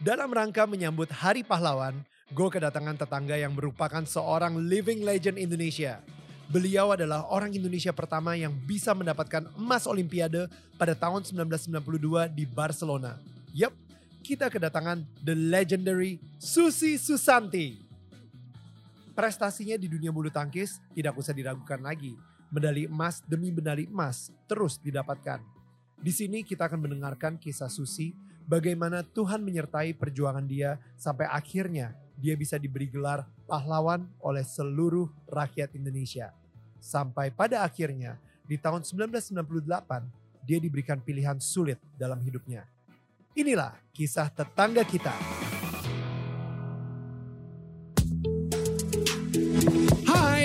Dalam rangka menyambut Hari Pahlawan, Go kedatangan tetangga yang merupakan seorang living legend Indonesia. Beliau adalah orang Indonesia pertama yang bisa mendapatkan emas Olimpiade pada tahun 1992 di Barcelona. Yap, kita kedatangan the legendary Susi Susanti. Prestasinya di dunia bulu tangkis tidak usah diragukan lagi. Medali emas demi medali emas terus didapatkan. Di sini kita akan mendengarkan kisah Susi, bagaimana Tuhan menyertai perjuangan dia sampai akhirnya dia bisa diberi gelar pahlawan oleh seluruh rakyat Indonesia. Sampai pada akhirnya di tahun 1998 dia diberikan pilihan sulit dalam hidupnya. Inilah kisah tetangga kita.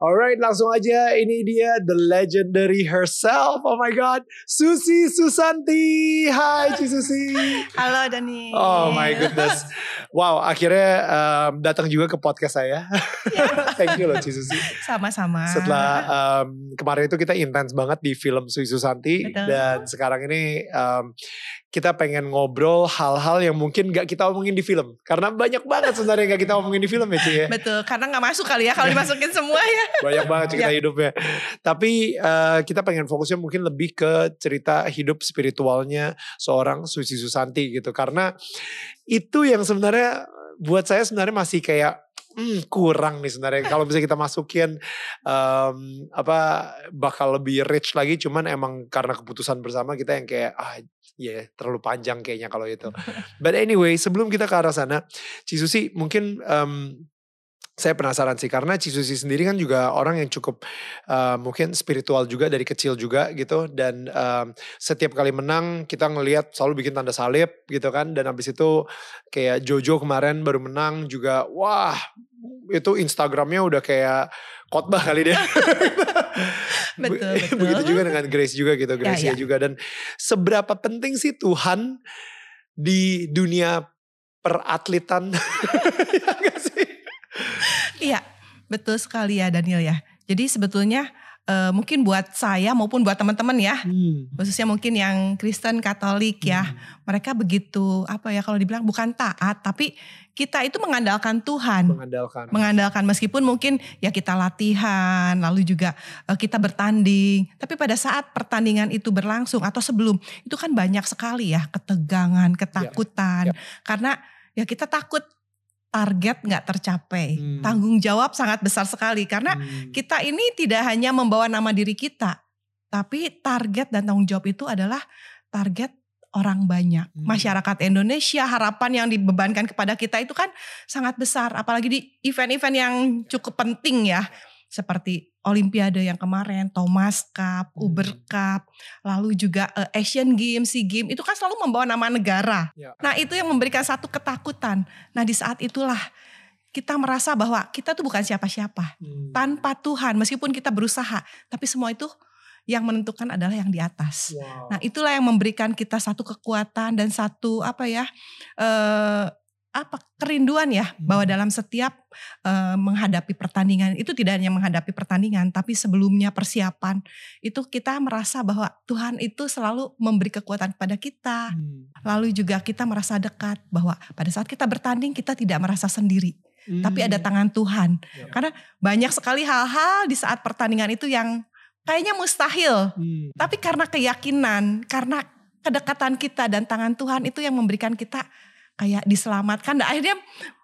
Alright, langsung aja. Ini dia the legendary herself. Oh my god, Susi Susanti. Hai, Ci Susi. Halo Dani. Oh my goodness. Wow, akhirnya um, datang juga ke podcast saya. Thank you loh Ci Susi. Sama-sama. Setelah um, kemarin itu kita intens banget di film Susi Susanti Betul. dan sekarang ini um, kita pengen ngobrol hal-hal yang mungkin gak kita omongin di film. Karena banyak banget sebenarnya yang gak kita omongin di film ya Ci ya. Betul, karena nggak masuk kali ya kalau dimasukin semua ya. banyak banget cerita hidupnya. Tapi uh, kita pengen fokusnya mungkin lebih ke cerita hidup spiritualnya seorang Susi Susanti gitu. Karena itu yang sebenarnya buat saya sebenarnya masih kayak hmm, kurang nih sebenarnya. Kalau bisa kita masukin um, apa bakal lebih rich lagi. Cuman emang karena keputusan bersama kita yang kayak ah ya terlalu panjang kayaknya kalau itu. But anyway sebelum kita ke arah sana, Ci Susi mungkin um, saya penasaran sih karena Cisusi sendiri kan juga orang yang cukup uh, mungkin spiritual juga dari kecil juga gitu dan um, setiap kali menang kita ngelihat selalu bikin tanda salib gitu kan dan habis itu kayak Jojo kemarin baru menang juga wah itu Instagramnya udah kayak khotbah kali dia. Betul, betul. Begitu juga dengan Grace juga gitu, Grace ya. juga dan seberapa penting sih Tuhan di dunia peratletan ya? Iya, betul sekali ya Daniel ya. Jadi sebetulnya eh, mungkin buat saya maupun buat teman-teman ya, Hmm. khususnya mungkin yang Kristen Katolik ya, Hmm. mereka begitu apa ya kalau dibilang bukan taat, tapi kita itu mengandalkan Tuhan. mengandalkan. mengandalkan meskipun mungkin ya kita latihan lalu juga eh, kita bertanding tapi pada saat pertandingan itu berlangsung atau sebelum itu kan banyak sekali ya ketegangan ketakutan ya. karena ya kita takut target nggak tercapai Hmm. tanggung jawab sangat besar sekali karena Hmm. kita ini tidak hanya membawa nama diri kita tapi target dan tanggung jawab itu adalah target orang banyak Hmm. masyarakat Indonesia harapan yang dibebankan kepada kita itu kan sangat besar apalagi di event-event yang cukup penting ya seperti Olimpiade yang kemarin, Thomas Cup, Hmm. Uber Cup, lalu juga eh, Asian Games, SEA Games itu kan selalu membawa nama negara. Ya. Nah itu yang memberikan satu ketakutan. Nah di saat itulah kita merasa bahwa kita tuh bukan siapa-siapa Hmm. tanpa Tuhan meskipun kita berusaha tapi semua itu yang menentukan adalah yang di atas. Wow. Nah itulah yang memberikan kita satu kekuatan dan satu apa ya eh, apa kerinduan ya Hmm. bahwa dalam setiap eh, menghadapi pertandingan itu tidak hanya menghadapi pertandingan tapi sebelumnya persiapan itu kita merasa bahwa Tuhan itu selalu memberi kekuatan kepada kita. Hmm. Lalu juga kita merasa dekat bahwa pada saat kita bertanding kita tidak merasa sendiri tapi ada Hmm. tangan Tuhan. Ya. Karena banyak sekali hal-hal di saat pertandingan itu yang kayaknya mustahil, Hmm. tapi karena keyakinan, karena kedekatan kita dan tangan Tuhan itu yang memberikan kita kayak diselamatkan dan akhirnya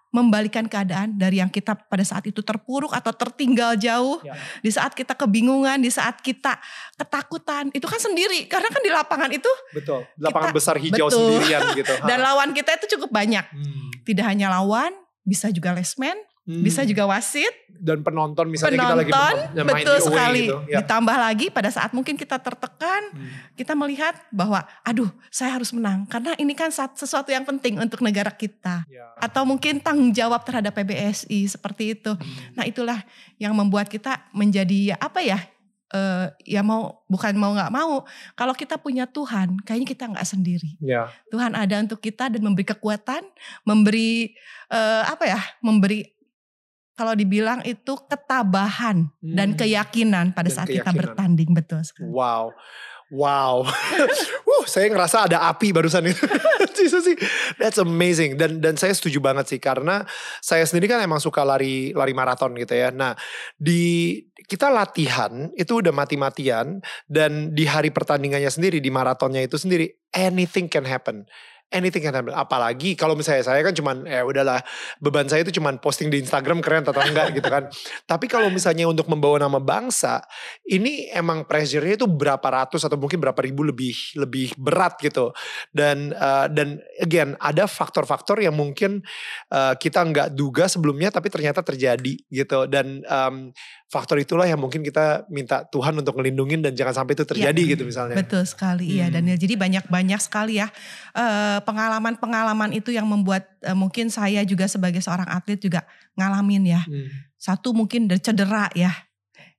membalikan keadaan dari yang kita pada saat itu terpuruk atau tertinggal jauh, Ya. di saat kita kebingungan, di saat kita ketakutan, itu kan sendiri karena kan di lapangan itu Betul. Lapangan Kita- besar hijau betul. sendirian gitu. dan lawan kita itu cukup banyak. Hmm. Tidak hanya lawan, bisa juga lesmen, Hmm. bisa juga wasit, dan penonton misalnya kita lagi penonton main betul sekali gitu. Ya. ditambah lagi pada saat mungkin kita tertekan Hmm. kita melihat bahwa aduh saya harus menang karena ini kan sesuatu yang penting untuk negara kita Ya. atau mungkin tanggung jawab terhadap PBSI seperti itu Hmm. nah itulah yang membuat kita menjadi ya apa ya uh, ya mau bukan mau nggak mau kalau kita punya Tuhan kayaknya kita nggak sendiri Ya. Tuhan ada untuk kita dan memberi kekuatan memberi uh, apa ya memberi kalau dibilang itu ketabahan dan Hmm. keyakinan pada Dan saat kita keyakinan. bertanding betul sekali. Wow. Wow. uh, saya ngerasa ada api barusan itu. Sih. That's amazing. Dan dan saya setuju banget sih karena saya sendiri kan emang suka lari lari maraton gitu ya. Nah, di kita latihan itu udah mati-matian dan di hari pertandingannya sendiri di maratonnya itu sendiri anything can happen. Anything can happen. Apalagi kalau misalnya saya kan cuman ya udahlah beban saya itu cuman posting di Instagram keren atau enggak gitu kan. Tapi kalau misalnya untuk membawa nama bangsa, ini emang pressure-nya itu berapa ratus atau mungkin berapa ribu lebih lebih berat gitu. Dan eh, dan again ada faktor-faktor yang mungkin eh, kita nggak duga sebelumnya tapi ternyata terjadi gitu. Dan em, faktor itulah yang mungkin kita minta Tuhan untuk ngelindungin dan jangan sampai itu terjadi gitu misalnya. Betul sekali iya Hmm. Daniel. Jadi banyak-banyak sekali ya eh, pengalaman-pengalaman itu yang membuat eh, mungkin saya juga sebagai seorang atlet juga ngalamin ya. Hmm. Satu mungkin cedera ya.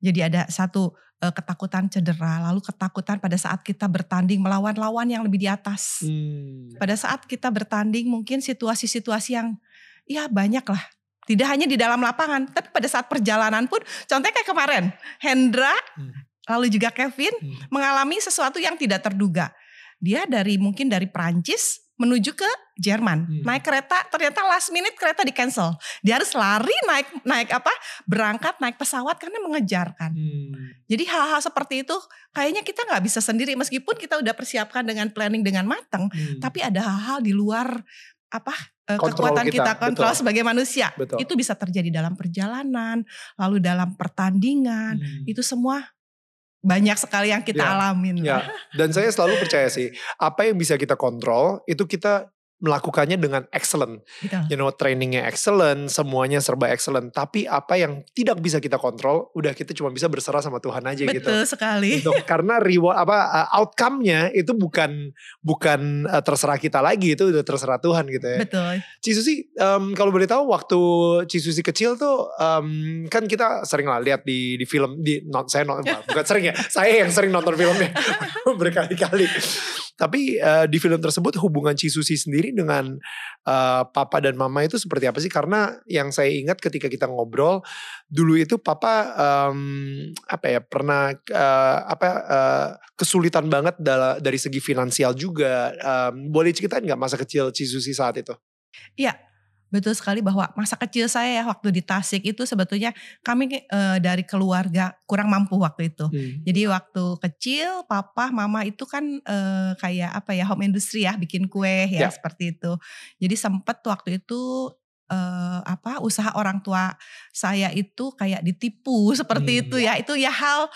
Jadi ada satu eh, ketakutan cedera, lalu ketakutan pada saat kita bertanding melawan lawan yang lebih di atas. Hmm. Pada saat kita bertanding mungkin situasi-situasi yang ya banyak lah. Tidak hanya di dalam lapangan, tapi pada saat perjalanan pun, contohnya kayak kemarin, Hendra, Hmm. lalu juga Kevin Hmm. mengalami sesuatu yang tidak terduga. Dia dari mungkin dari Prancis menuju ke Jerman, Hmm. naik kereta, ternyata last minute kereta di cancel. Dia harus lari naik naik apa? Berangkat naik pesawat karena mengejarkan. Hmm. Jadi hal-hal seperti itu kayaknya kita nggak bisa sendiri meskipun kita udah persiapkan dengan planning dengan matang, Hmm. tapi ada hal-hal di luar apa Kontrol kekuatan kita, kita, kontrol betul. sebagai manusia. Betul. Itu bisa terjadi dalam perjalanan, lalu dalam pertandingan. Hmm. Itu semua banyak sekali yang kita Ya, alamin. Ya, dan saya selalu percaya sih, apa yang bisa kita kontrol itu kita melakukannya dengan excellent. Gitu. You know, trainingnya excellent, semuanya serba excellent. Tapi apa yang tidak bisa kita kontrol, udah kita cuma bisa berserah sama Tuhan aja gitu. Betul sekali. Untuk karena reward apa uh, outcome-nya itu bukan bukan uh, terserah kita lagi, itu udah terserah Tuhan gitu ya. Betul. Cisusi, em, kalau boleh tahu waktu Cisusi kecil tuh em, kan kita sering lah lihat di di film di not, saya not, bukan sering ya, saya yang sering nonton filmnya berkali-kali. Tapi eh, di film tersebut hubungan Cisusi sendiri dengan eh, papa dan mama itu seperti apa sih? Karena yang saya ingat ketika kita ngobrol dulu itu papa em, apa ya pernah eh, apa eh, kesulitan banget dari segi finansial juga. Em, boleh ceritain nggak masa kecil Cisusi saat itu? Betul sekali bahwa masa kecil saya ya waktu di Tasik itu sebetulnya kami eh, dari keluarga kurang mampu waktu itu. Jadi waktu kecil papa mama itu kan eh, kayak apa ya home industry ya bikin kue ya Ya. seperti itu. Jadi sempet waktu itu eh, apa usaha orang tua saya itu kayak ditipu seperti Hmm. itu ya. Itu ya hal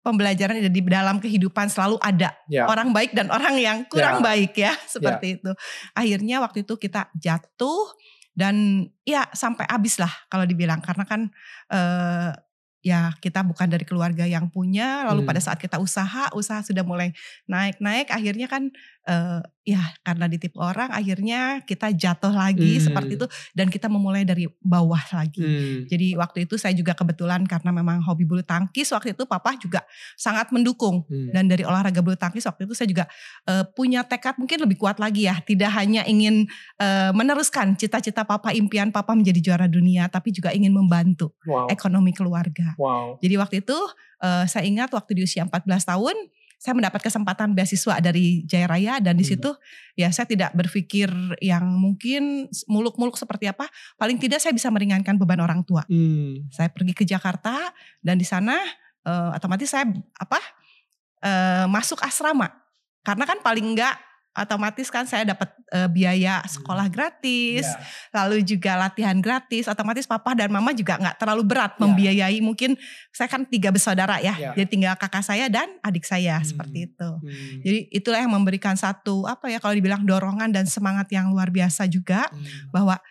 pembelajaran di dalam kehidupan selalu ada Ya. orang baik dan orang yang kurang Ya. baik ya seperti itu. Akhirnya waktu itu kita jatuh dan ya sampai habis lah kalau dibilang. Karena kan eh, ya kita bukan dari keluarga yang punya lalu Hmm. pada saat kita usaha usaha sudah mulai naik-naik akhirnya kan eh, ya karena ditipu orang akhirnya kita jatuh lagi Hmm. seperti itu dan kita memulai dari bawah lagi. Hmm. Jadi waktu itu saya juga kebetulan karena memang hobi bulu tangkis waktu itu papa juga sangat mendukung Hmm. dan dari olahraga bulu tangkis waktu itu saya juga eh, punya tekad mungkin lebih kuat lagi ya tidak hanya ingin eh, meneruskan cita-cita papa impian papa menjadi juara dunia tapi juga ingin membantu Wow. ekonomi keluarga Wow. jadi waktu itu eh, saya ingat waktu di usia 14 tahun saya mendapat kesempatan beasiswa dari Jaya Raya dan di Hmm. situ ya saya tidak berpikir yang mungkin muluk-muluk seperti apa paling tidak saya bisa meringankan beban orang tua Hmm. saya pergi ke Jakarta dan di sana eh, otomatis saya apa eh, masuk asrama karena kan paling enggak otomatis kan saya dapat eh, biaya sekolah gratis Ya. lalu juga latihan gratis otomatis papa dan mama juga nggak terlalu berat Ya. membiayai mungkin saya kan tiga bersaudara ya Ya. jadi tinggal kakak saya dan adik saya Hmm. seperti itu Hmm. jadi itulah yang memberikan satu apa ya kalau dibilang dorongan dan semangat yang luar biasa juga Hmm. bahwa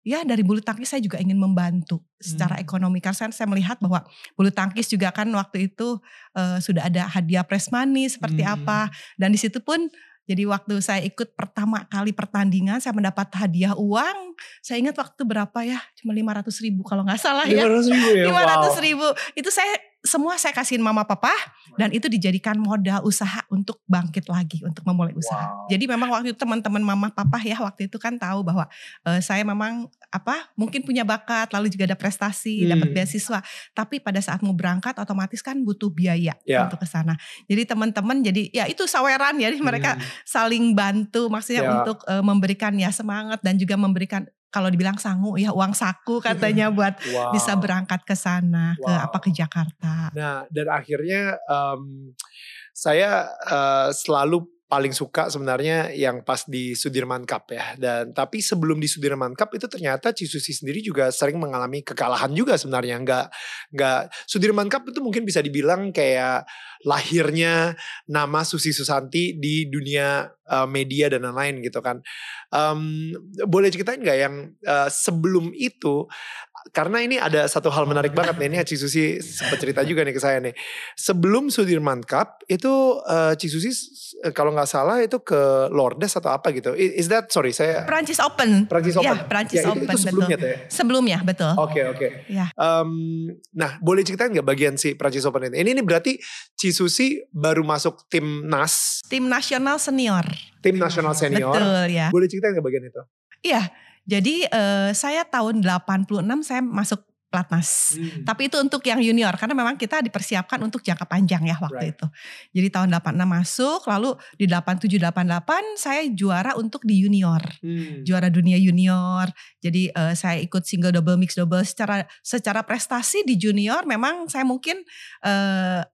ya dari bulu tangkis saya juga ingin membantu secara Hmm. ekonomi karena saya- saya melihat bahwa bulu tangkis juga kan waktu itu eh, sudah ada hadiah press money seperti Hmm. apa dan di situ pun jadi waktu saya ikut pertama kali pertandingan saya mendapat hadiah uang saya ingat waktu berapa ya cuma 500 ribu kalau nggak salah ya 500 ribu ya. 500 wow. ribu itu saya semua saya kasihin mama papa dan itu dijadikan modal usaha untuk bangkit lagi untuk memulai usaha. Wow. Jadi memang waktu itu teman-teman mama papa ya waktu itu kan tahu bahwa eh, saya memang apa mungkin punya bakat lalu juga ada prestasi Hmm. dapat beasiswa tapi pada saat mau berangkat otomatis kan butuh biaya Ya. untuk ke sana. Jadi teman-teman jadi ya itu saweran ya mereka Hmm. saling bantu maksudnya Ya. untuk eh, memberikan ya semangat dan juga memberikan kalau dibilang sangu ya uang saku katanya buat Wow. bisa berangkat ke sana ke Wow. apa ke Jakarta. Nah, dan akhirnya em, saya eh, selalu paling suka sebenarnya yang pas di Sudirman Cup ya. Dan tapi sebelum di Sudirman Cup itu ternyata Cisusi sendiri juga sering mengalami kekalahan juga sebenarnya. Nggak nggak Sudirman Cup itu mungkin bisa dibilang kayak lahirnya nama Susi Susanti di dunia eh, media dan lain-lain gitu kan. Em, boleh ceritain nggak yang eh, sebelum itu karena ini ada satu hal menarik banget nih ini Cisusi sempat cerita juga nih ke saya nih sebelum Sudirman Cup itu Cisusi eh, kalau nggak salah itu ke Lourdes atau apa gitu is that sorry saya Prancis Open. Prancis Ya, Open Prancis Ya, itu, Open itu sebelumnya betul. ya Sebelumnya betul. Oke oke. Ya. Em, nah boleh ceritain nggak bagian si Prancis Open ini? Ini, ini berarti Cisusi baru masuk tim NAS, Tim nasional senior. tim nasional senior. Betul ya. Boleh ceritain nggak bagian itu? Iya. Jadi eh, saya tahun 86 saya masuk Platnas. Hmm. Tapi itu untuk yang junior karena memang kita dipersiapkan untuk jangka panjang ya waktu Right. itu. Jadi tahun 86 masuk, lalu di 87 88 saya juara untuk di junior. Hmm. Juara dunia junior. Jadi eh, saya ikut single double mix double secara secara prestasi di junior memang saya mungkin eh,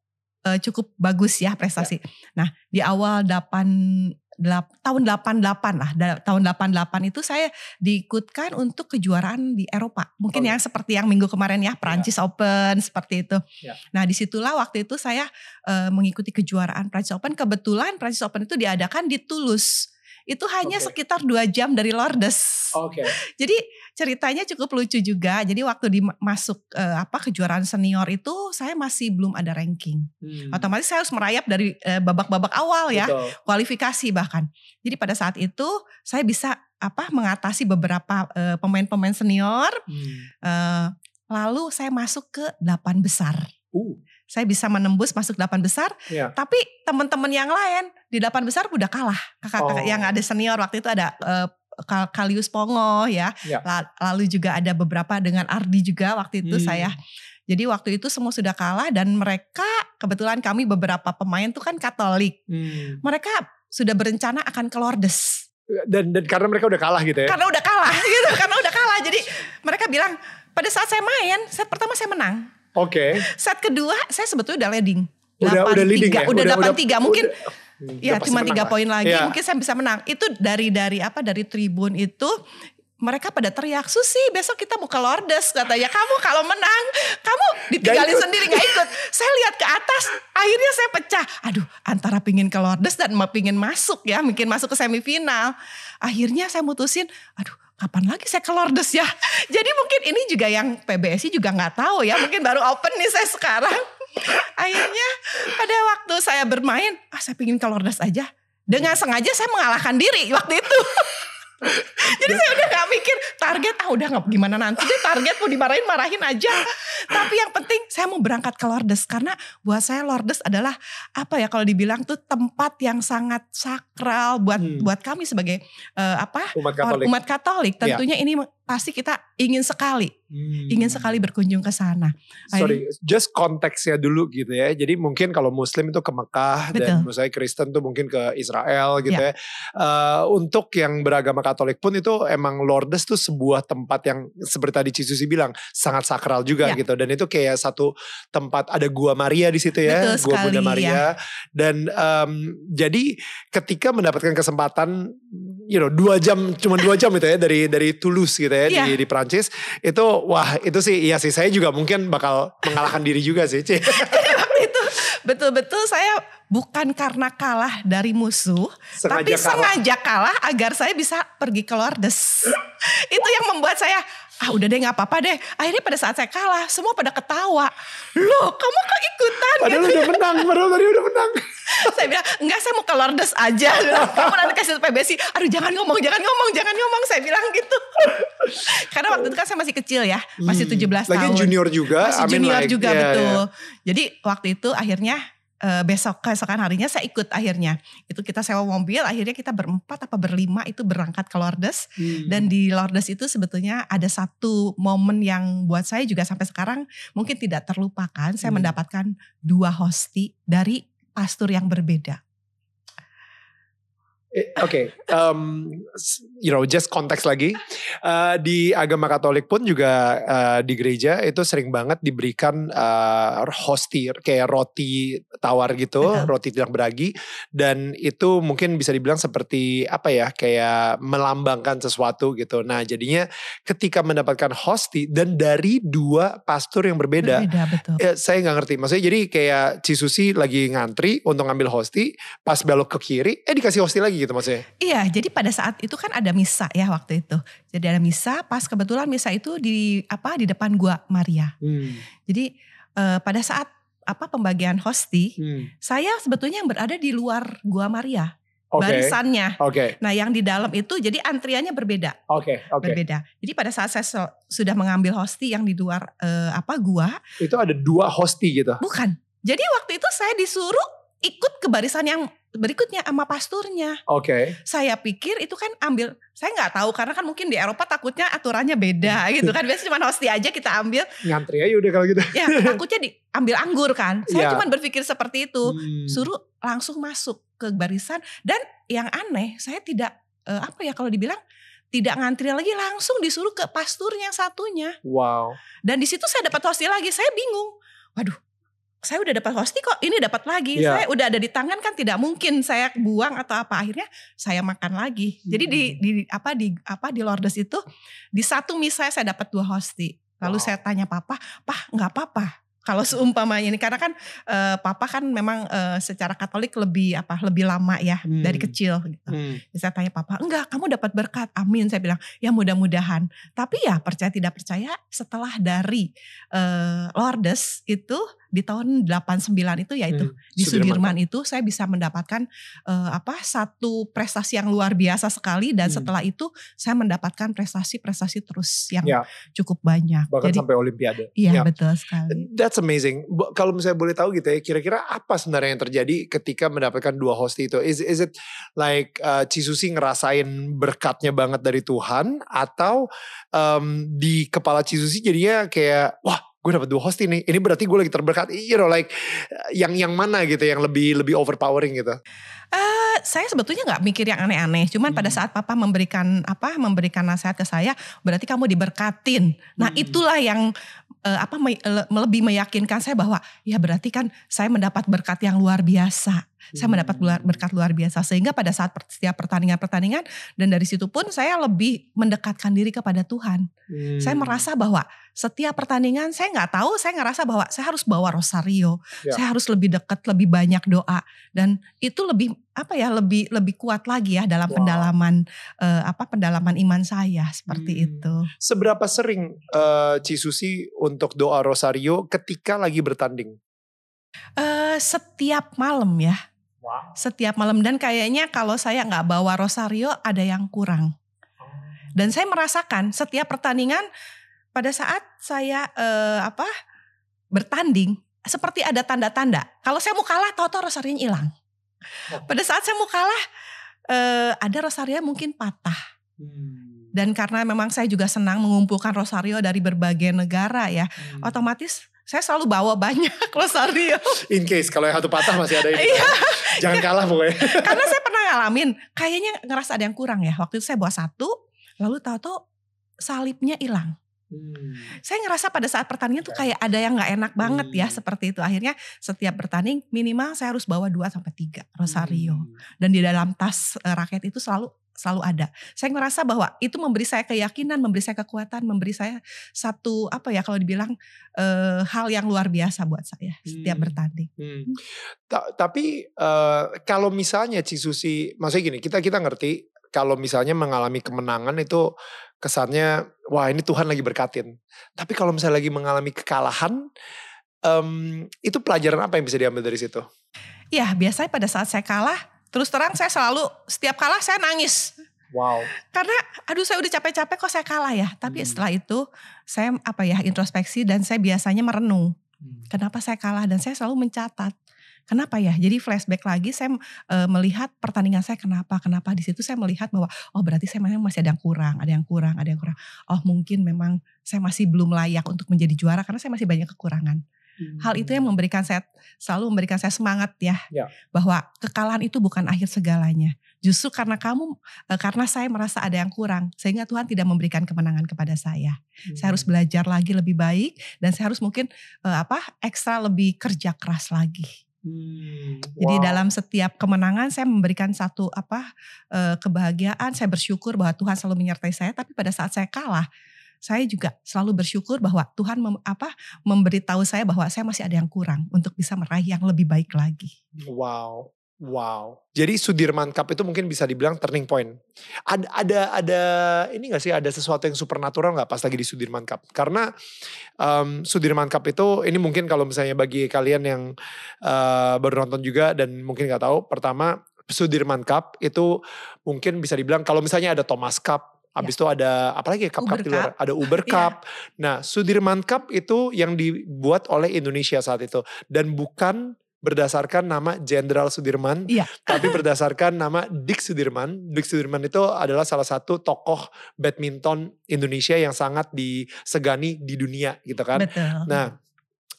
eh, cukup bagus ya prestasi. Nah, di awal 8 delap- tahun 88 lah, da- tahun 88 itu saya diikutkan untuk kejuaraan di Eropa. Mungkin Oh. yang seperti yang minggu kemarin ya, Prancis Open seperti itu. Ya. Nah, di situlah waktu itu saya eh, mengikuti kejuaraan Prancis Open. Kebetulan Prancis Open itu diadakan di Toulouse. Itu hanya Oke. sekitar dua jam dari Lourdes. Oke. Jadi ceritanya cukup lucu juga. Jadi waktu di masuk eh, apa kejuaraan senior itu saya masih belum ada ranking. Hmm. Otomatis saya harus merayap dari eh, babak-babak awal ya, Betul. kualifikasi bahkan. Jadi pada saat itu saya bisa apa mengatasi beberapa eh, pemain-pemain senior. Hmm. lalu saya masuk ke delapan besar. Uh. Saya bisa menembus masuk delapan besar. Ya. Tapi teman-teman yang lain di delapan besar udah kalah. Kakak-kakak Oh. yang ada senior waktu itu ada eh, Kal- Kalius Pongo ya. Ya. La- Lalu juga ada beberapa dengan Ardi juga waktu itu Hmm. saya. Jadi waktu itu semua sudah kalah dan mereka kebetulan kami beberapa pemain tuh kan Katolik. Hmm. Mereka sudah berencana akan ke Lourdes. Dan dan karena mereka udah kalah gitu ya. Karena udah kalah gitu, karena udah kalah. Jadi mereka bilang pada saat saya main, set pertama saya menang. Oke. Set kedua saya sebetulnya udah leading. Udah udah leading ya. Udah 8-3 mungkin udah- Ya cuma tiga poin lagi Ya. mungkin saya bisa menang. Itu dari dari apa dari tribun itu mereka pada teriak Susi besok kita mau ke Lourdes katanya kamu kalau menang kamu ditinggalin ikut. sendiri nggak ikut saya lihat ke atas akhirnya saya pecah aduh antara pingin ke Lourdes dan mau pingin masuk ya mungkin masuk ke semifinal akhirnya saya mutusin aduh kapan lagi saya ke Lourdes ya? Jadi mungkin ini juga yang PBSI juga nggak tahu ya. Mungkin baru open nih saya sekarang. Akhirnya pada waktu saya bermain ah saya pingin ke Lourdes aja. Dengan sengaja saya mengalahkan diri waktu itu jadi saya udah gak mikir target ah udah nggak gimana nanti deh target mau dimarahin marahin aja tapi yang penting saya mau berangkat ke Lourdes karena buat saya Lourdes adalah apa ya kalau dibilang tuh tempat yang sangat sakral buat Hmm. buat kami sebagai eh, apa Umat Katolik. umat Katolik tentunya ini pasti kita ingin sekali Hmm. ingin sekali berkunjung ke sana Sorry, just konteksnya dulu gitu ya. Jadi mungkin kalau Muslim itu ke Mekah dan Betul. menurut saya Kristen tuh mungkin ke Israel gitu Ya. ya. Eh, untuk yang beragama Katolik pun itu emang Lourdes tuh sebuah tempat yang seperti tadi Cisusi bilang sangat sakral juga Ya. gitu. Dan itu kayak satu tempat ada gua Maria di situ ya, Betul gua Bunda sekali, Maria. ya. Dan em, jadi ketika mendapatkan kesempatan, you know, dua jam, cuma dua jam itu ya dari dari Toulouse gitu ya Ya. di di Prancis itu wah itu sih iya sih saya juga mungkin bakal mengalahkan diri juga sih Ci. Jadi waktu itu betul-betul saya bukan karena kalah dari musuh, Sengaja tapi kalah. sengaja kalah agar saya bisa pergi ke Lourdes. itu yang membuat saya ah udah deh nggak apa-apa deh. Akhirnya pada saat saya kalah semua pada ketawa. Loh kamu kok ikutan Padahal gitu. udah menang, padahal tadi udah menang. saya bilang enggak saya mau ke Lordes aja. Kamu nanti kasih PBSI. Aduh jangan ngomong, jangan ngomong, jangan ngomong. Saya bilang gitu. Karena waktu itu kan saya masih kecil ya, masih 17 Hmm. Lagi tahun. junior juga. Masih I mean junior like, juga yeah, betul. yeah. Jadi waktu itu akhirnya eh, besok keesokan harinya saya ikut akhirnya. Itu kita sewa mobil, akhirnya kita berempat apa berlima itu berangkat ke Lordes. Hmm. Dan di Lordes itu sebetulnya ada satu momen yang buat saya juga sampai sekarang mungkin tidak terlupakan. Saya Hmm. mendapatkan dua hosti dari pastor yang berbeda. Eh, Oke, um, s- you know, just konteks lagi. Uh, di agama Katolik pun juga uh, di gereja itu sering banget diberikan uh, hosti kayak roti tawar gitu, Betul. roti tidak beragi, dan itu mungkin bisa dibilang seperti apa ya, kayak melambangkan sesuatu gitu. Nah, jadinya ketika mendapatkan hosti dan dari dua pastor yang berbeda, Berbeda betul. Ya, saya nggak ngerti. Maksudnya jadi kayak Cisusi lagi ngantri untuk ngambil hosti, pas belok ke kiri, eh dikasih hosti lagi gitu maksudnya. Iya, jadi pada saat itu kan ada misa ya waktu itu. Jadi ada misa, pas kebetulan misa itu di apa di depan gua Maria. Hmm. Jadi eh, pada saat apa pembagian hosti, Hmm. saya sebetulnya yang berada di luar gua Maria, Oke. barisannya. Oke. Nah, yang di dalam itu jadi antriannya berbeda, Oke. Oke. berbeda. Jadi pada saat saya sudah mengambil hosti yang di luar eh, apa gua, Itu ada dua hosti gitu. bukan. Jadi waktu itu saya disuruh ikut ke barisan yang berikutnya sama pasturnya. Oke. Saya pikir itu kan ambil, saya nggak tahu karena kan mungkin di Eropa takutnya aturannya beda gitu kan. Biasanya cuma hosti aja kita ambil, Ngantri aja udah kalau gitu. ya takutnya diambil anggur kan. Saya Iya. cuma berpikir seperti itu. Hmm. Suruh langsung masuk ke barisan dan yang aneh saya tidak eh, apa ya kalau dibilang tidak ngantri lagi langsung disuruh ke pastur yang satunya. Wow. Dan di situ saya dapat hosti lagi. Saya bingung. Waduh, saya udah dapat hosti kok. Ini dapat lagi. Iya. Saya udah ada di tangan kan tidak mungkin saya buang atau apa. Akhirnya saya makan lagi. Jadi di, Hmm. di apa di apa di Lourdes itu di satu misa saya dapat dua hosti. Lalu Wow. saya tanya papa, pah nggak apa-apa. Kalau seumpamanya ini karena kan eh, papa kan memang eh, secara Katolik lebih apa lebih lama ya Hmm. dari kecil gitu. Hmm. Jadi Saya tanya papa, enggak kamu dapat berkat, amin. Saya bilang, ya mudah-mudahan. Tapi ya percaya tidak percaya setelah dari eh, Lourdes itu di tahun 89 itu yaitu Hmm. di Sudirman itu saya bisa mendapatkan eh, apa satu prestasi yang luar biasa sekali dan Hmm. setelah itu saya mendapatkan prestasi-prestasi terus yang Ya. cukup banyak. Bahkan Jadi sampai Olimpiade. iya Ya. betul sekali. That's amazing. Kalau misalnya boleh tahu gitu ya, kira-kira apa sebenarnya yang terjadi ketika mendapatkan dua hosti itu? Is, is it like uh, Cisusi ngerasain berkatnya banget dari Tuhan atau um, di kepala Cisusi jadinya kayak wah gue dapat dua hosti nih, ini berarti gue lagi terberkat. You know like uh, yang yang mana gitu yang lebih lebih overpowering gitu? Eh, saya sebetulnya nggak mikir yang aneh-aneh. Cuman pada Hmm. saat papa memberikan apa, memberikan nasihat ke saya, berarti kamu diberkatin. Nah Hmm. itulah yang eh, apa me- le- lebih meyakinkan saya bahwa ya berarti kan saya mendapat berkat yang luar biasa. Saya mendapat berkat luar biasa sehingga pada saat setiap pertandingan-pertandingan dan dari situ pun saya lebih mendekatkan diri kepada Tuhan. Hmm. Saya merasa bahwa setiap pertandingan saya nggak tahu, saya ngerasa bahwa saya harus bawa rosario, Ya. saya harus lebih dekat, lebih banyak doa dan itu lebih apa ya lebih lebih kuat lagi ya dalam Wow. pendalaman eh, apa pendalaman iman saya seperti Hmm. itu. Seberapa sering uh, Cisusi untuk doa rosario ketika lagi bertanding? Eh, setiap malam ya, Wow. setiap malam dan kayaknya kalau saya nggak bawa rosario ada yang kurang. Dan saya merasakan setiap pertandingan pada saat saya eh, apa bertanding seperti ada tanda-tanda. Kalau saya mau kalah, tahu-tahu rosarionya hilang. Pada saat saya mau kalah, eh, ada rosario mungkin patah. Hmm. Dan karena memang saya juga senang mengumpulkan rosario dari berbagai negara ya, Hmm. otomatis saya selalu bawa banyak rosario. In case kalau yang satu patah masih ada ini. Iya. Jangan kalah pokoknya. karena saya pernah ngalamin, kayaknya ngerasa ada yang kurang ya. Waktu itu saya bawa satu, lalu tahu-tahu salibnya hilang. Hmm. Saya ngerasa pada saat pertandingan tuh kayak ada yang nggak enak banget ya Hmm. seperti itu. Akhirnya setiap bertanding minimal saya harus bawa 2 sampai 3 rosario. Hmm. Dan di dalam tas eh, raket itu selalu selalu ada. Saya ngerasa bahwa itu memberi saya keyakinan, memberi saya kekuatan, memberi saya satu apa ya kalau dibilang eh, hal yang luar biasa buat saya setiap Hmm. bertanding. Hmm. Ta- tapi eh, kalau misalnya Cisusi, maksudnya gini, kita kita ngerti kalau misalnya mengalami kemenangan itu kesannya wah ini Tuhan lagi berkatin. Tapi kalau misalnya lagi mengalami kekalahan, em, itu pelajaran apa yang bisa diambil dari situ? Iya, biasanya pada saat saya kalah, terus terang saya selalu setiap kalah saya nangis. Wow. Karena aduh saya udah capek-capek kok saya kalah ya. Tapi Hmm. setelah itu saya apa ya introspeksi dan saya biasanya merenung. Hmm. Kenapa saya kalah dan saya selalu mencatat. Kenapa ya? Jadi flashback lagi saya e, melihat pertandingan saya kenapa? Kenapa di situ saya melihat bahwa oh berarti saya memang masih ada yang kurang, ada yang kurang, ada yang kurang. Oh mungkin memang saya masih belum layak untuk menjadi juara karena saya masih banyak kekurangan. Hal itu yang memberikan saya selalu memberikan saya semangat ya, Ya. bahwa kekalahan itu bukan akhir segalanya. Justru karena kamu eh, karena saya merasa ada yang kurang sehingga Tuhan tidak memberikan kemenangan kepada saya. Saya harus belajar lagi lebih baik dan saya harus mungkin eh, apa ekstra lebih kerja keras lagi. Hmm, Jadi wow. dalam setiap kemenangan saya memberikan satu apa eh, kebahagiaan, saya bersyukur bahwa Tuhan selalu menyertai saya. Tapi pada saat saya kalah, saya juga selalu bersyukur bahwa Tuhan mem, apa memberitahu saya bahwa saya masih ada yang kurang untuk bisa meraih yang lebih baik lagi. Wow. Wow. Jadi Sudirman Cup itu mungkin bisa dibilang turning point. Ada ada ada ini gak sih ada sesuatu yang supernatural nggak pas lagi di Sudirman Cup? Karena um, Sudirman Cup itu ini mungkin kalau misalnya bagi kalian yang uh, baru nonton juga dan mungkin nggak tahu, pertama Sudirman Cup itu mungkin bisa dibilang kalau misalnya ada Thomas Cup, Habis itu ada apalagi ya cup-cup Uber di luar, Cup. ada Uber Iya. Cup. Nah, Sudirman Cup itu yang dibuat oleh Indonesia saat itu dan bukan berdasarkan nama Jenderal Sudirman, Iya. tapi berdasarkan nama Dick Sudirman. Dick Sudirman itu adalah salah satu tokoh badminton Indonesia yang sangat disegani di dunia gitu kan. Betul. Nah,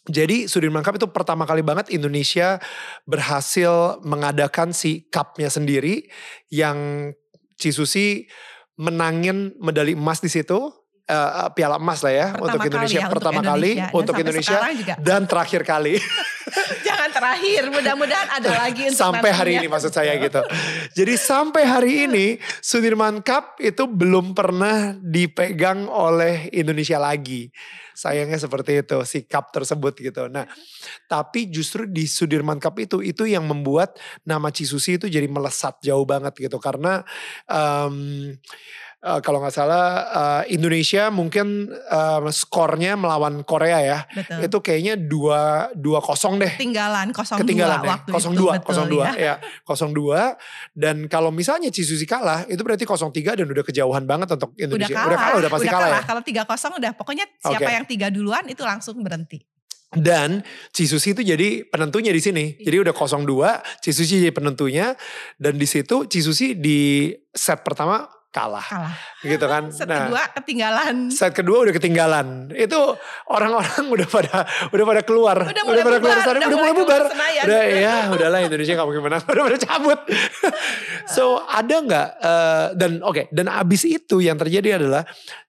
jadi Sudirman Cup itu pertama kali banget Indonesia berhasil mengadakan si cupnya sendiri yang Cisusi menangin medali emas di situ, eh, piala emas lah ya untuk Pertama Indonesia kali ya, pertama kali Dan untuk Indonesia juga dan terakhir kali jangan terakhir, mudah-mudahan ada lagi untuk sampai hari ini nantinya. maksud saya gitu. Jadi sampai hari ini Sudirman Cup itu belum pernah dipegang oleh Indonesia lagi. Sayangnya seperti itu si cup tersebut gitu. Nah, tapi justru di Sudirman Cup itu itu yang membuat nama Cisusi itu jadi melesat jauh banget gitu karena em, eh, kalau nggak salah eh, Indonesia mungkin em, skornya melawan Korea ya. Betul. Itu kayaknya dua dua kosong deh ketinggalan 02 ketinggalan ya. waktu 02 itu betul 02 ya. ya 02 dan kalau misalnya Cisusi kalah itu berarti 03 dan udah kejauhan banget untuk Udah Indonesia. kalah, udah pasti kalah, ya. Kalau 3-0 udah pokoknya siapa Oke. yang tiga duluan itu langsung berhenti. Dan Cisusi itu jadi penentunya di sini. Iya. Jadi udah 02, Cisusi jadi penentunya dan di situ Cisusi di set pertama kalah Kalah. gitu kan. Set Nah, kedua ketinggalan. set kedua udah ketinggalan. Itu orang-orang udah pada udah pada keluar, Udah mulai pada keluar sana, udah udah mulai bubar. Udah ya, udahlah Indonesia gak mungkin menang, udah pada cabut. so ada nggak eh, dan oke dan abis itu yang terjadi adalah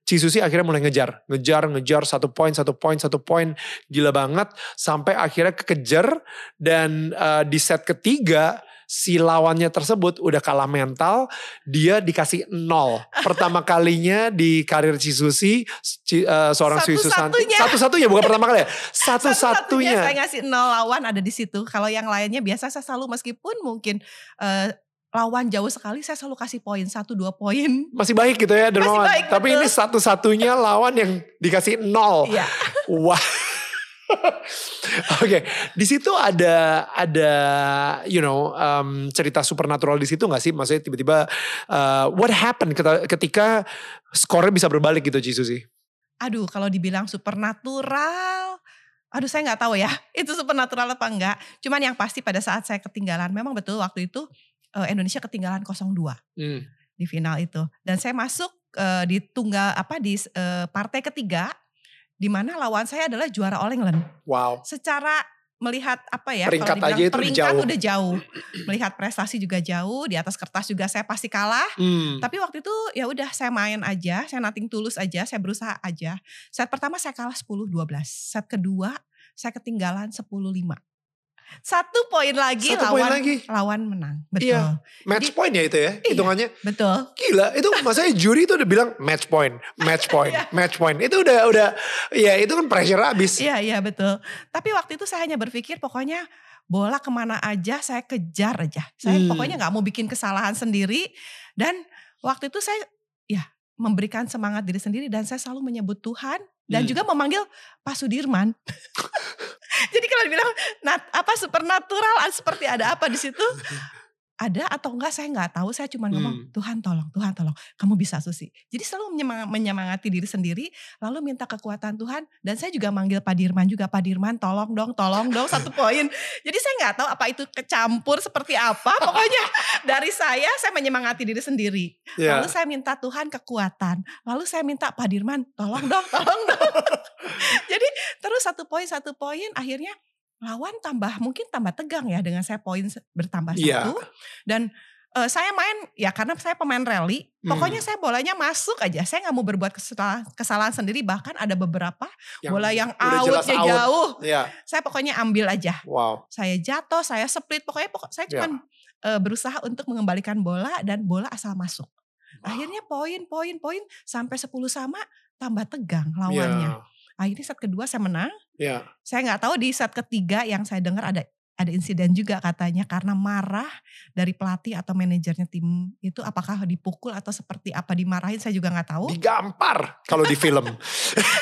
Cisusi akhirnya mulai ngejar, ngejar, ngejar satu poin, satu poin, satu poin, gila banget sampai akhirnya kekejar dan eh, di set ketiga si lawannya tersebut udah kalah mental, dia dikasih nol. Pertama kalinya di karir Cisusi, Ci- eh, seorang Swiss Susanti. Satu-satunya. Bukan pertama kali ya? Satu-satunya Satu-satunya. saya ngasih nol lawan ada di situ. Kalau yang lainnya biasa saya selalu meskipun mungkin eh, lawan jauh sekali saya selalu kasih poin satu dua poin. Masih baik gitu ya Dermawan. Tapi betul. ini satu-satunya lawan yang dikasih nol. Iya. Wah. Oke, di situ ada ada you know um, cerita supernatural di situ nggak sih? Maksudnya tiba-tiba uh, what happened ketika, skornya bisa berbalik gitu Cisu sih? Aduh kalau dibilang supernatural, aduh saya nggak tahu ya itu supernatural apa enggak. Cuman yang pasti pada saat saya ketinggalan, memang betul waktu itu eh, Indonesia ketinggalan 0-2 Hmm. di final itu. Dan saya masuk eh, di tunggal apa di eh, partai ketiga, di mana lawan saya adalah juara All England. Wow. Secara melihat apa ya Peringkat kalau aja itu peringkat jauh. udah jauh melihat prestasi juga jauh di atas kertas juga saya pasti kalah Hmm. tapi waktu itu ya udah saya main aja, saya nating tulus aja, saya berusaha aja. Set pertama saya kalah 10-12. Set kedua saya ketinggalan 10-5. Satu poin lagi Satu poin lawan lagi. lawan menang. Betul. Iya. Match Jadi- point ya itu ya Iya. hitungannya. Betul. Gila, itu masanya juri itu udah bilang match point, match point, Iya. match point. Itu udah udah ya itu kan pressure abis. Iya, iya betul. Tapi waktu itu saya hanya berpikir pokoknya bola ke mana aja saya kejar aja. Saya Hmm. pokoknya nggak mau bikin kesalahan sendiri. Dan waktu itu saya ya memberikan semangat diri sendiri dan saya selalu menyebut Tuhan dan Hmm. juga memanggil Pak Sudirman. Jadi kalau dibilang nat, apa supernatural seperti ada apa di situ? ada atau enggak saya nggak tahu. Saya cuma ngomong Hmm. Tuhan tolong Tuhan tolong kamu bisa Susi jadi selalu menyemang- menyemangati diri sendiri lalu minta kekuatan Tuhan dan saya juga manggil Pak Dirman juga Pak Dirman tolong dong tolong dong satu poin. Jadi saya nggak tahu apa itu kecampur seperti apa. Pokoknya dari saya saya menyemangati diri sendiri. Ya. lalu saya minta Tuhan kekuatan lalu saya minta Pak Dirman tolong dong tolong dong. Jadi terus satu poin satu poin akhirnya lawan tambah mungkin tambah tegang ya dengan saya poin bertambah Iya. satu dan eh, saya main ya karena saya pemain rally Hmm. pokoknya saya bolanya masuk aja saya nggak mau berbuat kesalahan, kesalahan sendiri bahkan ada beberapa Yang bola yang outnya out. jauh Ya. saya pokoknya ambil aja Wow. saya jatuh saya split pokoknya pokok saya Ya. cuma eh, berusaha untuk mengembalikan bola dan bola asal masuk akhirnya poin poin poin sampai 10 sama tambah tegang lawannya Ya. Akhirnya set kedua saya menang Ya. saya nggak tahu di set ketiga yang saya dengar ada ada insiden juga katanya karena marah dari pelatih atau manajernya tim itu apakah dipukul atau seperti apa dimarahin saya juga nggak tahu. Digampar kalau di film.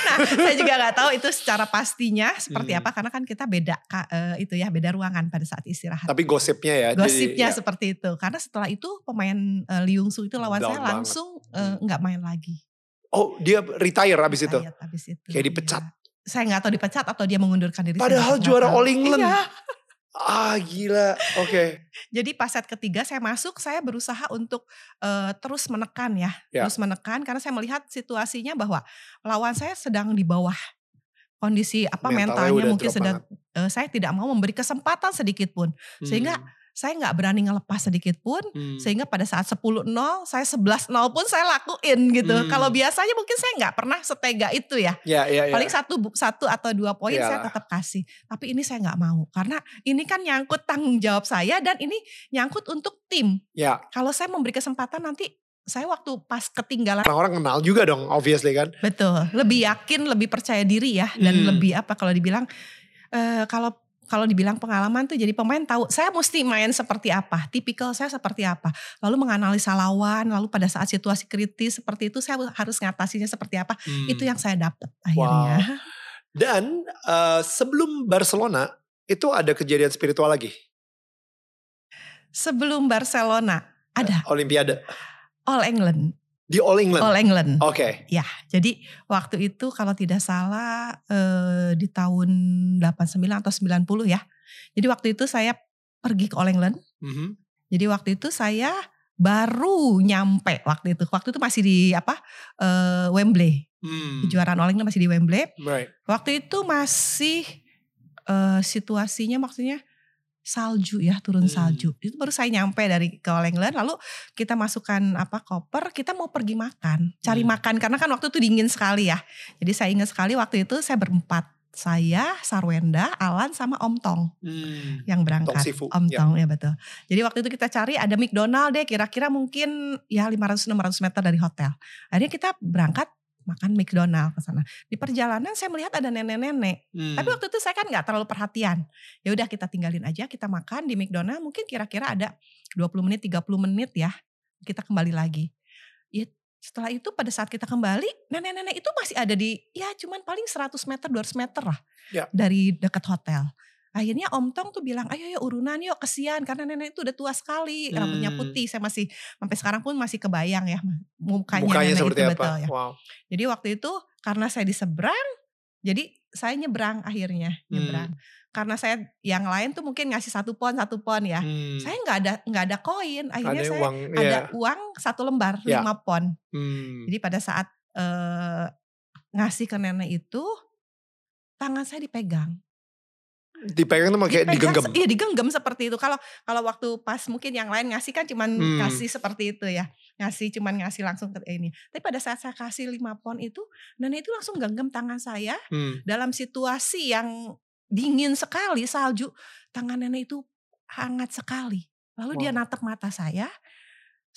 Nah saya juga nggak tahu itu secara pastinya seperti Hmm. apa karena kan kita beda eh, itu ya beda ruangan pada saat istirahat. Tapi gosipnya ya. jadi, Gosipnya ya. seperti itu karena setelah itu pemain eh, Liung Su itu lawan Down saya banget. langsung eh, nggak main lagi. Oh dia retire abis itu. Retired abis itu. Kayak dipecat. Iya. Saya nggak tahu dipecat atau dia mengundurkan diri. Padahal juara tahu. All England. Iya. Ah gila. Oke. Jadi pas set ketiga saya masuk, saya berusaha untuk eh, terus menekan ya, Ya. terus menekan karena saya melihat situasinya bahwa lawan saya sedang di bawah kondisi apa Mentalnya mentalnya mungkin sedang eh, saya tidak mau memberi kesempatan sedikit pun sehingga saya nggak berani ngelepas sedikit pun Hmm. sehingga pada saat 10-0 saya 11-0 pun saya lakuin gitu. Hmm. Kalau biasanya mungkin saya nggak pernah setega itu ya. Ya ya ya. Paling satu satu atau dua poin saya Iyalah. tetap kasih. Tapi ini saya nggak mau karena ini kan nyangkut tanggung jawab saya dan ini nyangkut untuk tim. Ya. Kalau saya memberi kesempatan nanti saya waktu pas ketinggalan Orang-orang kenal juga dong obviously kan. betul, lebih yakin, lebih percaya diri ya dan Hmm. lebih apa kalau dibilang eh, kalau kalau dibilang pengalaman tuh jadi pemain tahu saya mesti main seperti apa, tipikal saya seperti apa, lalu menganalisa lawan, lalu pada saat situasi kritis seperti itu saya harus ngatasinya seperti apa, Hmm. itu yang saya dapat akhirnya. Dan eh, sebelum Barcelona itu ada kejadian spiritual lagi. Sebelum Barcelona ada Olimpiade All England, di All England. All England. Oke. Ya, jadi waktu itu kalau tidak salah eh, di tahun 89 atau 90 ya. Jadi waktu itu saya pergi ke All England. Mhm. Jadi waktu itu saya baru nyampe waktu itu. Waktu itu masih di apa? eh, Wembley. Hmm. Kejuaraan All England masih di Wembley. Right. Waktu itu masih eh, situasinya maksudnya salju ya, turun Hmm. salju. Itu baru saya nyampe dari ke England lalu kita masukkan apa koper, kita mau pergi makan, cari Hmm. makan karena kan waktu itu dingin sekali ya. Jadi saya ingat sekali waktu itu saya berempat. Saya, Sarwenda, Alan sama Om Tong Hmm. yang berangkat. Tong Sifu, Om ya. Tong ya betul. Jadi waktu itu kita cari ada McDonald deh kira-kira mungkin ya 500-600 meter dari hotel. Akhirnya kita berangkat makan McDonald ke sana. Di perjalanan saya melihat ada nenek-nenek. Hmm. Tapi waktu itu saya kan nggak terlalu perhatian. Ya udah kita tinggalin aja, kita makan di McDonald mungkin kira-kira ada 20 menit, 30 menit ya. Kita kembali lagi. Ya, setelah itu pada saat kita kembali, nenek-nenek itu masih ada di ya cuman paling 100 meter, 200 meter lah Ya. dari dekat hotel. Akhirnya Om Tong tuh bilang, ayo yuk urunan yuk kesian karena nenek itu udah tua sekali, rambutnya Hmm. putih. Saya masih sampai sekarang pun masih kebayang ya mukanya, Mukanya nenek seperti itu apa? betul ya. Wow. Jadi waktu itu karena saya di seberang, jadi saya nyebrang akhirnya nyebrang. Karena saya yang lain tuh mungkin ngasih satu pon satu pon ya. Hmm. Saya nggak ada nggak ada koin. Akhirnya ada saya uang. ada ya. uang satu lembar Ya. lima pon. Hmm. Jadi pada saat eh, ngasih ke nenek itu tangan saya dipegang. Dipegang tuh kayak Dipegang digenggam. Iya digenggam seperti itu. Kalau kalau waktu pas mungkin yang lain ngasih kan cuman Hmm. kasih seperti itu ya. Ngasih cuman ngasih langsung ke ini. Tapi pada saat saya kasih lima pon itu, nenek itu langsung genggam tangan saya Hmm. dalam situasi yang dingin sekali salju. Tangan nenek itu hangat sekali. Lalu dia Wow. natap mata saya.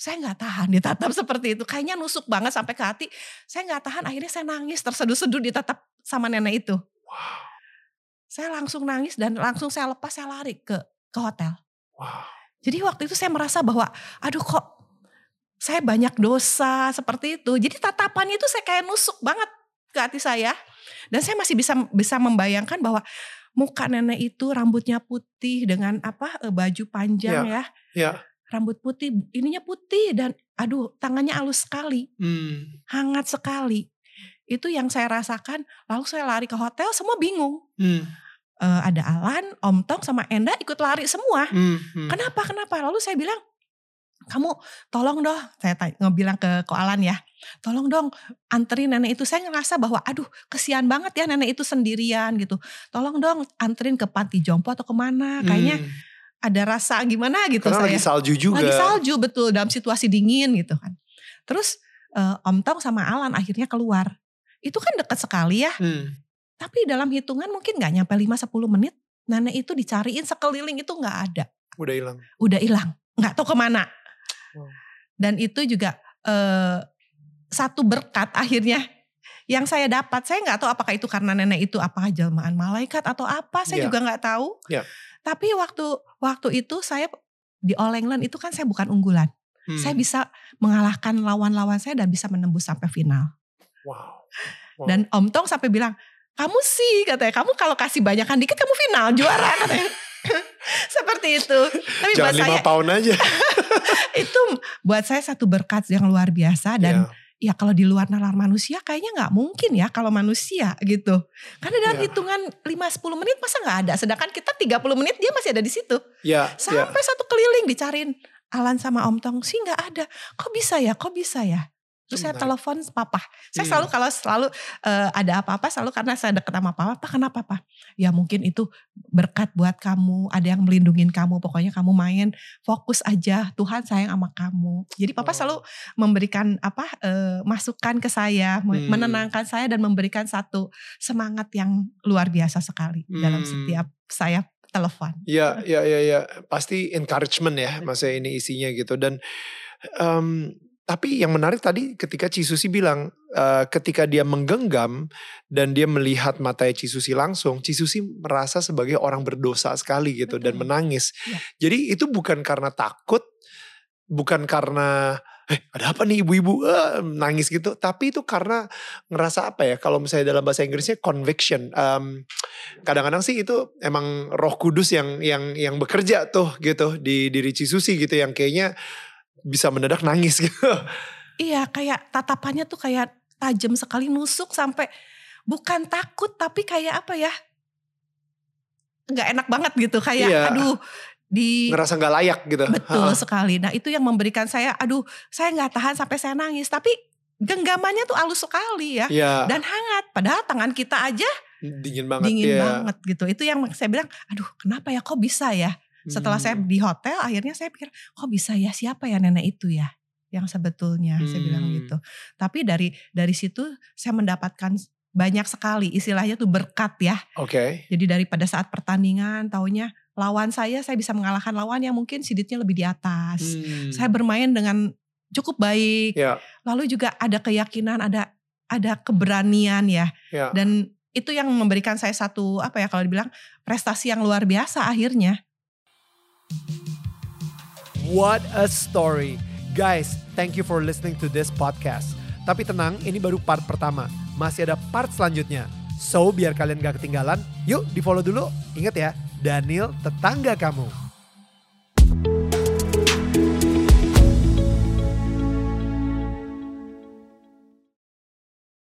Saya nggak tahan ditatap seperti itu. Kayaknya nusuk banget sampai ke hati. Saya nggak tahan. Akhirnya saya nangis terseduh-seduh ditatap sama nenek itu. Wow. Saya langsung nangis dan langsung saya lepas saya lari ke ke hotel. Wow. Jadi waktu itu saya merasa bahwa aduh kok saya banyak dosa seperti itu. Jadi tatapannya itu saya kayak nusuk banget ke hati saya. Dan saya masih bisa bisa membayangkan bahwa muka nenek itu rambutnya putih dengan apa eh, baju panjang ya. Ya. Rambut putih, ininya putih dan aduh tangannya halus sekali, Hmm. hangat sekali. Itu yang saya rasakan. Lalu saya lari ke hotel, semua bingung. Hmm. Eh, ada Alan, Om Tong sama Enda ikut lari semua. Hmm. Hmm. Kenapa? Kenapa? Lalu saya bilang, kamu tolong dong, saya tanya, ngebilang ke Ko Alan ya, tolong dong anterin nenek itu. Saya ngerasa bahwa aduh kesian banget ya nenek itu sendirian gitu. Tolong dong anterin ke panti jompo atau ke mana. Kayaknya Hmm. ada rasa gimana gitu Karena saya. lagi salju juga. Lagi salju betul dalam situasi dingin gitu kan. Terus eh, Om Tong sama Alan akhirnya keluar. Itu kan dekat sekali ya. Hmm. Tapi dalam hitungan mungkin nggak nyampe 5-10 menit. Nenek itu dicariin sekeliling itu nggak ada. Udah hilang. Udah hilang. Nggak tahu ke mana. Wow. Dan itu juga eh, satu berkat akhirnya yang saya dapat. Saya nggak tahu apakah itu karena nenek itu apakah jelmaan malaikat atau apa. Saya Ya. juga nggak tahu. Ya. Tapi waktu waktu itu saya di All England itu kan saya bukan unggulan. Hmm. Saya bisa mengalahkan lawan-lawan saya dan bisa menembus sampai final. Wow. Wow. Dan Om Tong sampai bilang, kamu sih katanya, kamu kalau kasih banyakan dikit kamu final juara katanya. Seperti itu. Tapi Jangan buat lima saya pound aja. itu buat saya satu berkat yang luar biasa dan Ya. ya kalau di luar nalar manusia kayaknya nggak mungkin ya kalau manusia gitu. Karena dalam Ya. hitungan 5-10 menit masa nggak ada. Sedangkan kita 30 menit dia masih ada di situ. Ya. ya. Sampai satu keliling dicariin Alan sama Om Tong sih nggak ada. Kok bisa ya? Kok bisa ya? Terus saya telepon papa. Saya Hmm. selalu kalau selalu eh, ada apa-apa selalu karena saya deket sama papa. Pak kenapa pak? Ya mungkin itu berkat buat kamu. Ada yang melindungin kamu. Pokoknya kamu main fokus aja. Tuhan sayang sama kamu. Jadi papa Oh. selalu memberikan apa eh, masukan ke saya, Hmm. menenangkan saya dan memberikan satu semangat yang luar biasa sekali dalam Hmm. setiap saya telepon. Ya, ya, ya, ya. Pasti encouragement ya, masa ini isinya gitu. Dan em, tapi yang menarik tadi ketika Cisusi bilang eh, ketika dia menggenggam dan dia melihat matanya Cisusi langsung, Cisusi merasa sebagai orang berdosa sekali gitu dan Betul. menangis. Ya. Jadi itu bukan karena takut, bukan karena eh ada apa nih ibu-ibu eh, nangis gitu, tapi itu karena ngerasa apa ya? Kalau misalnya dalam bahasa Inggrisnya conviction. Em, kadang-kadang sih itu emang Roh Kudus yang yang yang bekerja tuh gitu di diri Cisusi gitu yang kayaknya bisa mendadak nangis gitu. Iya kayak tatapannya tuh kayak tajam sekali nusuk sampai bukan takut tapi kayak apa ya? Nggak enak banget gitu kayak Iya. aduh di Ngerasa nggak layak gitu. betul Ha, sekali. Nah itu yang memberikan saya aduh saya nggak tahan sampai saya nangis. Tapi genggamannya tuh halus sekali ya Ya, dan hangat. Padahal tangan kita aja dingin banget dingin ya. banget gitu. Itu yang saya bilang aduh kenapa ya? Kok bisa ya setelah saya Hmm. di hotel akhirnya saya pikir kok bisa ya siapa ya nenek itu ya yang sebetulnya saya bilang Hmm. gitu. Tapi dari dari situ saya mendapatkan banyak sekali istilahnya tuh berkat ya. Oke. Jadi dari pada saat pertandingan taunya lawan saya saya bisa mengalahkan lawan yang mungkin siditnya lebih di atas. Hmm. Saya bermain dengan cukup baik. Ya, Lalu juga ada keyakinan, ada ada keberanian ya. ya. Dan itu yang memberikan saya satu apa ya kalau dibilang prestasi yang luar biasa akhirnya. What a story. Guys, thank you for listening to this podcast. Tapi tenang, ini baru part pertama. Masih ada part selanjutnya. So, biar kalian gak ketinggalan, yuk di follow dulu. Ingat ya, Daniel tetangga kamu.